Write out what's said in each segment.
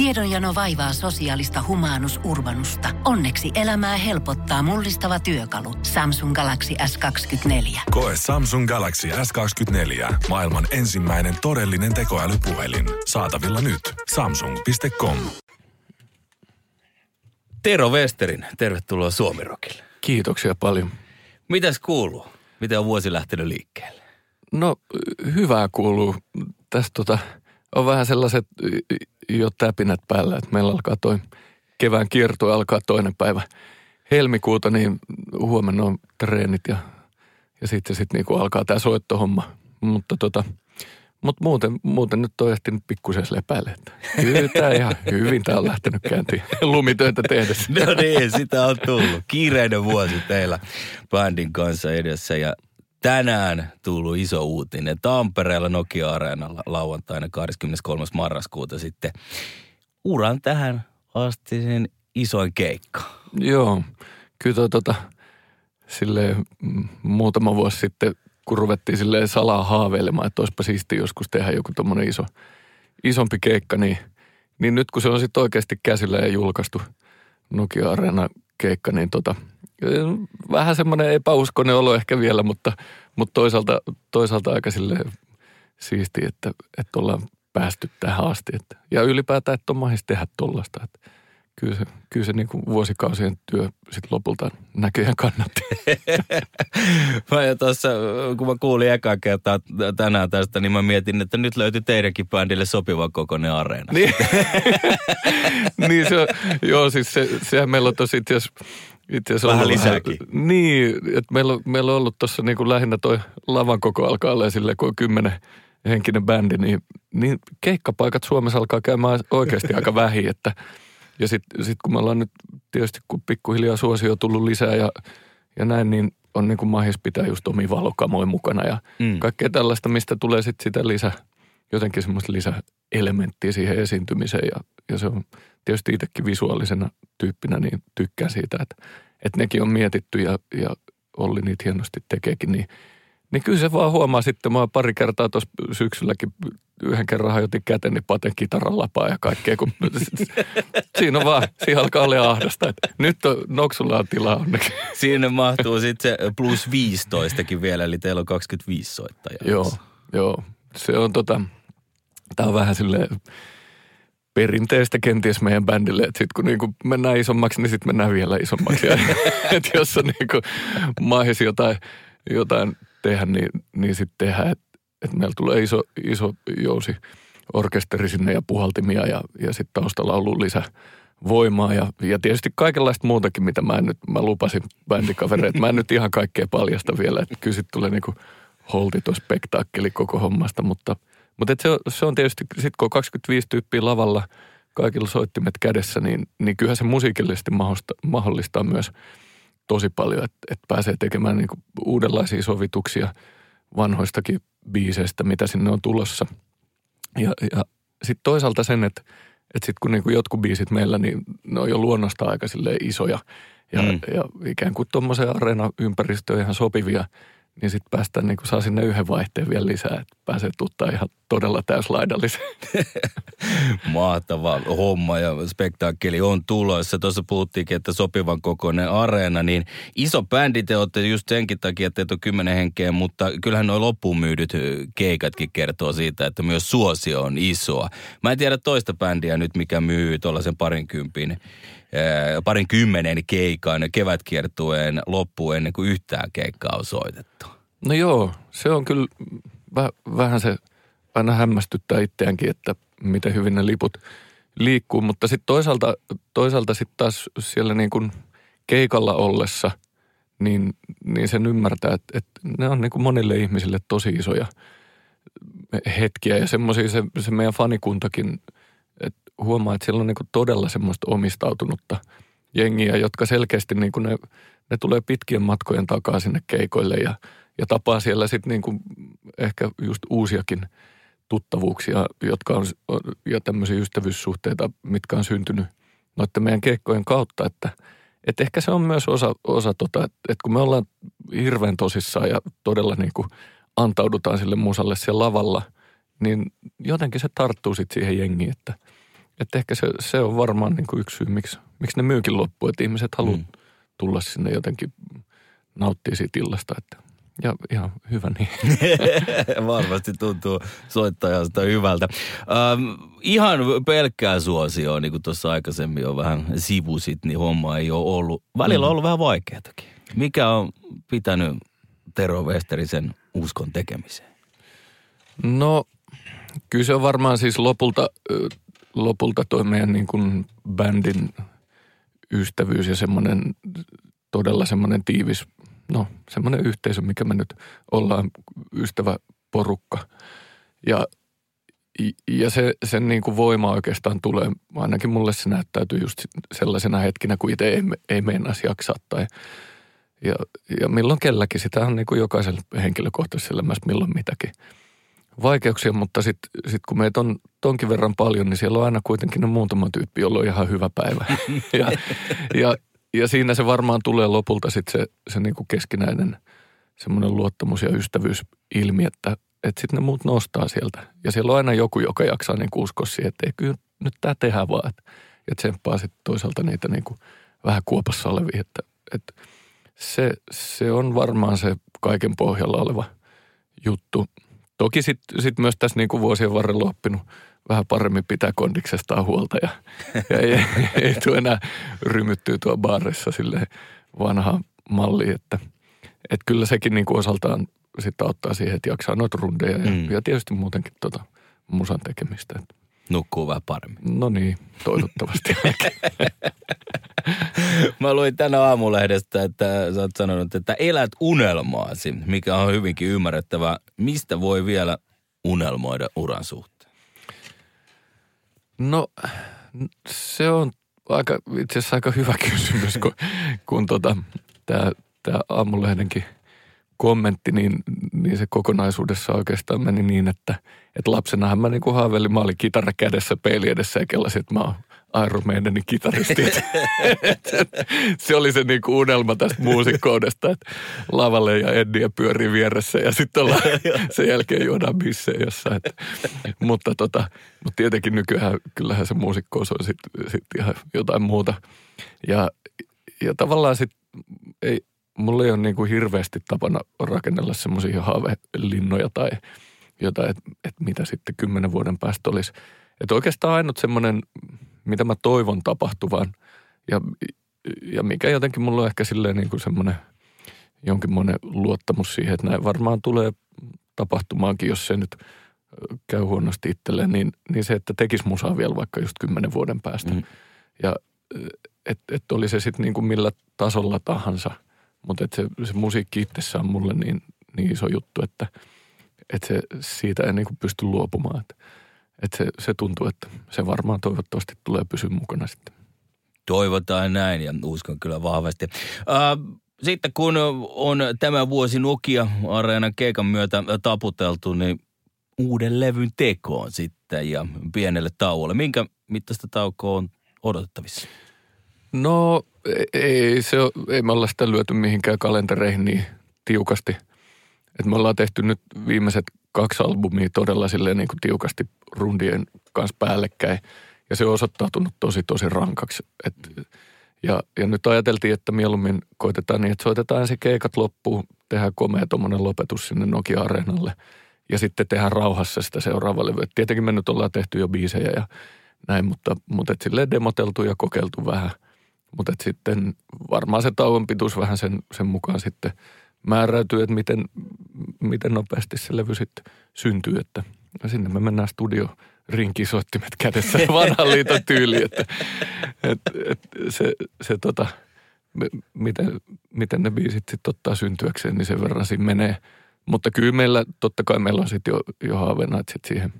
Tiedonjano vaivaa sosiaalista humanus urbanusta. Onneksi elämää helpottaa mullistava työkalu. Samsung Galaxy S24. Koe Samsung Galaxy S24. Maailman ensimmäinen todellinen tekoälypuhelin. Saatavilla nyt. Samsung.com. Tero Westerin, tervetuloa Suomirokille. Kiitoksia paljon. Mitäs kuuluu? Miten on vuosi lähtenyt liikkeelle? No hyvää kuuluu. Tässä tota, on vähän sellaiset jo täpinät päällä, että meillä alkaa toi kevään kierto alkaa toinen päivä helmikuuta, niin huomenna on treenit ja, ja sitten sit niinku alkaa tämä soittohomma. Mutta tota, mut muuten, muuten nyt on ehtinyt pikkusen lepäille. Kyllä ihan hyvin tämä on lähtenyt käyntiin lumitöitä tehdessä. No niin, sitä on tullut. Kiireinen vuosi teillä bändin kanssa edessä ja tänään tullut iso uutinen. Tampereella Nokia-areenalla lauantaina 23. marraskuuta sitten uran tähän asti sen isoin keikka. Joo, kyllä tota, sille muutama vuosi sitten, kun ruvettiin silleen salaa haaveilemaan, että olisipa siisti joskus tehdä joku iso, isompi keikka, niin, niin nyt kun se on sitten oikeasti käsillä ja julkaistu Nokia-areena keikka, niin tota, vähän semmoinen epäuskoinen olo ehkä vielä, mutta, mutta toisaalta, toisaalta aika sille siisti, että, että ollaan päästy tähän asti. Että, ja ylipäätään, että on mahdollista tehdä tollasta. Että kyllä se, kyllä se niin kuin vuosikausien työ sitten lopulta näköjään kannatti. mä jo tuossa, kun mä kuulin eka kertaa tänään tästä, niin mä mietin, että nyt löytyi teidänkin bändille sopiva kokoinen areena. niin, niin se on, joo siis se, sehän meillä on tosi itse asiassa itse asiassa Vähän lisääkin. niin, että meillä, on, meillä on ollut tuossa niin kuin lähinnä toi lavan koko alkaa olla silleen, kun on kymmenen henkinen bändi, niin, niin keikkapaikat Suomessa alkaa käymään oikeasti aika vähin, että ja sitten sit kun me ollaan nyt tietysti, kun pikkuhiljaa suosio on tullut lisää ja, ja näin, niin on niin kuin mahis pitää just omi valokamoin mukana ja Mm. mm. kaikkea tällaista, mistä tulee sitten sitä lisä, jotenkin semmoista lisäelementtiä siihen esiintymiseen ja, ja se on tietysti itsekin visuaalisena tyyppinä niin tykkää siitä, että, että nekin on mietitty ja, ja Olli niitä hienosti tekeekin, niin, niin kyllä se vaan huomaa sitten, mä pari kertaa tuossa syksylläkin yhden kerran hajotin käteni niin paten kitaran lapaa ja kaikkea, kun siinä on vaan, siinä alkaa olla ahdasta, että nyt on, Noksulla on tilaa onneksi. Sinne mahtuu sitten se plus 15kin vielä, eli teillä on 25 soittajaa. Joo, joo. Se on tota, tää on vähän silleen perinteistä kenties meidän bändille, että sitten kun niinku mennään isommaksi, niin sitten mennään vielä isommaksi. että jos on niinku mahis jotain, jotain tehdä, niin, niin sitten tehdään, että et meillä tulee iso, iso jousi orkesteri sinne ja puhaltimia ja, ja sitten taustalla on ollut lisää voimaa ja, ja tietysti kaikenlaista muutakin, mitä mä nyt, mä lupasin bändikavereille, mä en nyt ihan kaikkea paljasta vielä, että kyllä sitten tulee niinku holtiton spektaakkeli koko hommasta, mutta, mutta et se, on, se on tietysti, sit kun on 25 tyyppiä lavalla, kaikilla soittimet kädessä, niin, niin kyllähän se musiikillisesti mahdollista, mahdollistaa myös tosi paljon, että, että pääsee tekemään niinku uudenlaisia sovituksia vanhoistakin biiseistä, mitä sinne on tulossa. Ja, ja sitten toisaalta sen, että, että sitten kun niinku jotkut biisit meillä, niin ne on jo luonnosta aika isoja ja, mm. ja ikään kuin tuommoiseen areenaympäristöön ihan sopivia, niin sitten päästään niinku saa sinne yhden vaihteen vielä lisää, että pääsee tuttaa ihan todella täyslaidallisen. Mahtava homma ja spektaakkeli on tulossa. Tuossa puhuttiinkin, että sopivan kokoinen areena, niin iso bändi te olette just senkin takia, että teitä on kymmenen henkeä, mutta kyllähän nuo loppuun myydyt keikatkin kertoo siitä, että myös suosio on isoa. Mä en tiedä toista bändiä nyt, mikä myy tuollaisen parinkympin, parin kymmenen keikan kevätkiertueen loppuun ennen kuin yhtään keikkaa on soitettu. No joo, se on kyllä väh- vähän se aina hämmästyttää itseäänkin, että miten hyvin ne liput liikkuu, mutta sitten toisaalta, toisaalta sitten taas siellä niin kuin keikalla ollessa, niin, niin sen ymmärtää, että, että ne on niin kuin monille ihmisille tosi isoja hetkiä ja semmoisia se, se meidän fanikuntakin, että huomaa, että siellä on niin kuin todella semmoista omistautunutta jengiä, jotka selkeästi niin kuin ne, ne tulee pitkien matkojen takaa sinne keikoille ja, ja tapaa siellä sitten niin kuin ehkä just uusiakin tuttavuuksia, jotka on, ja tämmöisiä ystävyyssuhteita, mitkä on syntynyt noiden meidän keikkojen kautta, että, että ehkä se on myös osa, osa tota, että, että kun me ollaan hirveän tosissaan ja todella niin kuin antaudutaan sille musalle siellä lavalla, niin jotenkin se tarttuu sitten siihen jengiin, että, että ehkä se, se on varmaan niin kuin yksi syy, miksi, miksi ne myykin loppu, että ihmiset haluaa mm. tulla sinne jotenkin nauttia siitä illasta, että ja ihan hyvä niin. Varmasti tuntuu soittajasta hyvältä. Ähm, ihan pelkkää suosioa, niin kuin tuossa aikaisemmin jo vähän sivusit, niin homma ei ole ollut. Välillä on mm. ollut vähän vaikeatakin. Mikä on pitänyt Tero Westerisen uskon tekemiseen? No, kyllä se on varmaan siis lopulta, lopulta toi meidän niin kuin bändin ystävyys ja semmoinen todella semmoinen tiivis, no semmoinen yhteisö, mikä me nyt ollaan ystäväporukka. Ja, ja se, sen niin kuin voima oikeastaan tulee, ainakin mulle se näyttäytyy just sellaisena hetkinä, kun itse ei, ei meinasi jaksaa tai ja, ja milloin kelläkin, sitä on niin kuin jokaisella henkilökohtaisessa elämässä milloin mitäkin vaikeuksia, mutta sitten sit kun meitä on tonkin verran paljon, niin siellä on aina kuitenkin ne muutama tyyppi, jolla on ihan hyvä päivä. ja, ja, ja siinä se varmaan tulee lopulta sitten se, se niin kuin keskinäinen semmoinen luottamus ja ystävyysilmi, että, että sitten ne muut nostaa sieltä. Ja siellä on aina joku, joka jaksaa niin uskoa siihen, että ei kyllä nyt tämä tehdään vaan. Että, ja tsemppaa sitten toisaalta niitä niin kuin vähän kuopassa olevia, että, että se, se on varmaan se kaiken pohjalla oleva juttu. Toki sitten sit myös tässä niin kuin vuosien varrella oppinut vähän paremmin pitää kondiksestaan huolta ja, ja ei, ei, ei tule enää rymyttyä tuo baarissa sille vanhaan malliin, että, että kyllä sekin niin kuin osaltaan sitten auttaa siihen, että jaksaa noita rundeja ja, mm. ja tietysti muutenkin tota musan tekemistä. Nukkuu vähän paremmin. No niin, toivottavasti. Mä luin tänä aamulehdestä, että sä oot sanonut, että elät unelmaasi, mikä on hyvinkin ymmärrettävä. Mistä voi vielä unelmoida uran suhteen? No, se on aika, itse asiassa aika hyvä kysymys, kun, kun tota, tämä aamulehdenkin kommentti, niin, niin se kokonaisuudessa oikeastaan meni niin, että, että lapsenahan mä niin kuin haaveilin, mä olin kitara kädessä peili edessä ja kellasin, että mä oon Iron Maidenin kitaristi. se oli se niinku unelma tästä muusikkoudesta, että lavalle ja Eddie pyörii vieressä ja sitten sen jälkeen juodaan bissejä jossain. Mutta, tota, mutta tietenkin nykyään kyllähän se muusikkous on sitten sit ihan jotain muuta. Ja, ja tavallaan sitten ei, mulla ei ole niinku hirveästi tapana rakennella semmoisia haavelinnoja tai jotain, että et mitä sitten kymmenen vuoden päästä olisi. Että oikeastaan ainut semmoinen mitä mä toivon tapahtuvan. Ja, ja mikä jotenkin mulla on ehkä silleen niin kuin semmoinen jonkinmoinen luottamus siihen, että näin varmaan tulee tapahtumaankin, jos se nyt käy huonosti itselleen, niin, niin se, että tekisi musaa vielä vaikka just kymmenen vuoden päästä. Mm. Ja että et oli se sitten niin kuin millä tasolla tahansa, mutta että se, se musiikki itsessään on mulle niin, niin iso juttu, että, että se, siitä ei niin kuin pysty luopumaan. Että että se, se tuntuu, että se varmaan toivottavasti tulee pysyä mukana sitten. Toivotaan näin ja uskon kyllä vahvasti. Äh, sitten kun on tämä vuosi Nokia Areenan keikan myötä taputeltu, niin uuden levyn tekoon sitten ja pienelle tauolle. Minkä mittaista taukoa on odotettavissa? No ei, se ole, ei me olla sitä lyöty mihinkään kalentereihin niin tiukasti. Et me ollaan tehty nyt viimeiset kaksi todella silleen niin kuin tiukasti rundien kanssa päällekkäin. Ja se on osoittautunut tosi, tosi rankaksi. Et, ja, ja nyt ajateltiin, että mieluummin koitetaan niin, että soitetaan se keikat loppuun, tehdään komea tuommoinen lopetus sinne Nokia-areenalle ja sitten tehdään rauhassa sitä seuraavaa levyä. Tietenkin me nyt ollaan tehty jo biisejä ja näin, mutta, mutta et silleen demoteltu ja kokeiltu vähän. Mutta sitten varmaan se tauon pituus vähän sen, sen mukaan sitten määräytyy, että miten, miten nopeasti se levy sitten syntyy, että – sinne me mennään studio rinkisoittimet kädessä vanhan liiton tyyli, että et, et se, se tota, miten, miten ne biisit sitten ottaa syntyäkseen, niin sen verran siinä menee. Mutta kyllä meillä, totta kai meillä on sitten jo, jo haaveena, että sit siihen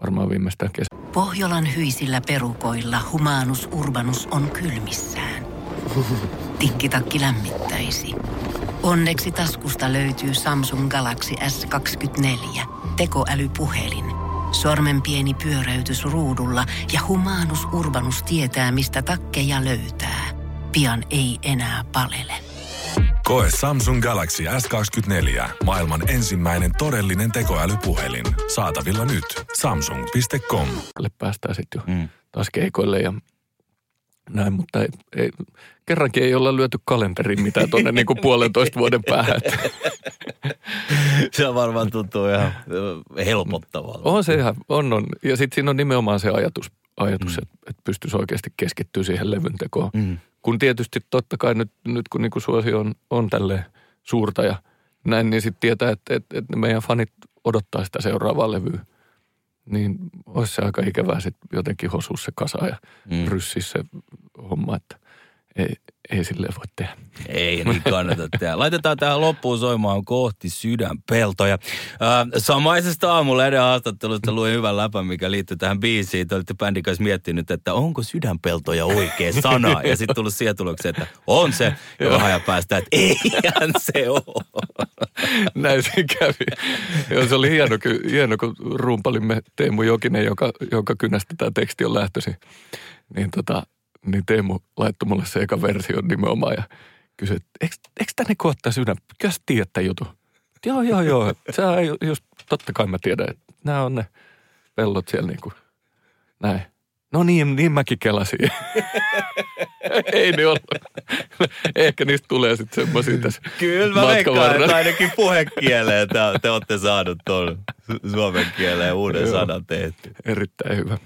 varmaan viimeistään kesä. Pohjolan hyisillä perukoilla humanus urbanus on kylmissään. Tikkitakki lämmittäisi. Onneksi taskusta löytyy Samsung Galaxy S24 – tekoälypuhelin. Sormen pieni pyöräytys ruudulla ja humanus urbanus tietää, mistä takkeja löytää. Pian ei enää palele. Koe Samsung Galaxy S24. Maailman ensimmäinen todellinen tekoälypuhelin. Saatavilla nyt. Samsung.com. Päästään sitten jo mm. taas keikoille ja näin, mutta ei, ei, kerrankin ei olla lyöty kalenteriin mitään tuonne niin kuin puolentoista vuoden päähän. se on varmaan tuntuu ihan helpottavalta. On se ihan, on, on. Ja sitten siinä on nimenomaan se ajatus, ajatus mm. että, että pystyisi oikeasti keskittyä siihen levyn tekoon. Mm. Kun tietysti totta kai nyt, nyt kun niin kuin suosio on, on tälle suurta ja näin, niin sitten tietää, että, että, että meidän fanit odottaa sitä seuraavaa levyä niin olisi se aika ikävää sitten jotenkin hosua se kasa ja mm. ryssiä se homma, että ei, ei silleen voi tehdä. Ei, niin kannata tehdä. Laitetaan tähän loppuun soimaan kohti sydänpeltoja. Äh, samaisesta aamulla ennen haastattelusta luin hyvän läpän, mikä liittyy tähän biisiin. Te olitte bändin kanssa miettinyt, että onko sydänpeltoja oikea sana. Ja sitten tullut siihen tulokseen, että on se. Ja vähän ajan päästä, että eihän se ole. Näin se kävi. Joo, se oli hieno, hieno kun rumpalimme Teemu Jokinen, joka, jonka kynästä tämä teksti on lähtöisin. Niin tota, niin Teemu laittoi mulle se eka versio nimenomaan ja kysyi, että eikö, eikö tänne koottaa sydän? Kyllä sä tiedät tämän jutun. Joo, joo, joo. Se on just, totta kai mä tiedän, että nämä on ne pellot siellä niin kuin, näin. No niin, niin mäkin kelasin. Ei ne ollut. Ehkä niistä tulee sitten semmoisia tässä Kyllä mä veikkaan, että ainakin puhekieleen te, te olette saanut tuon suomen kieleen uuden Joo. sanan tehty. Erittäin hyvä.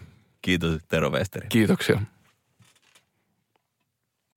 Kiitos Tero Westeri. Kiitoksia.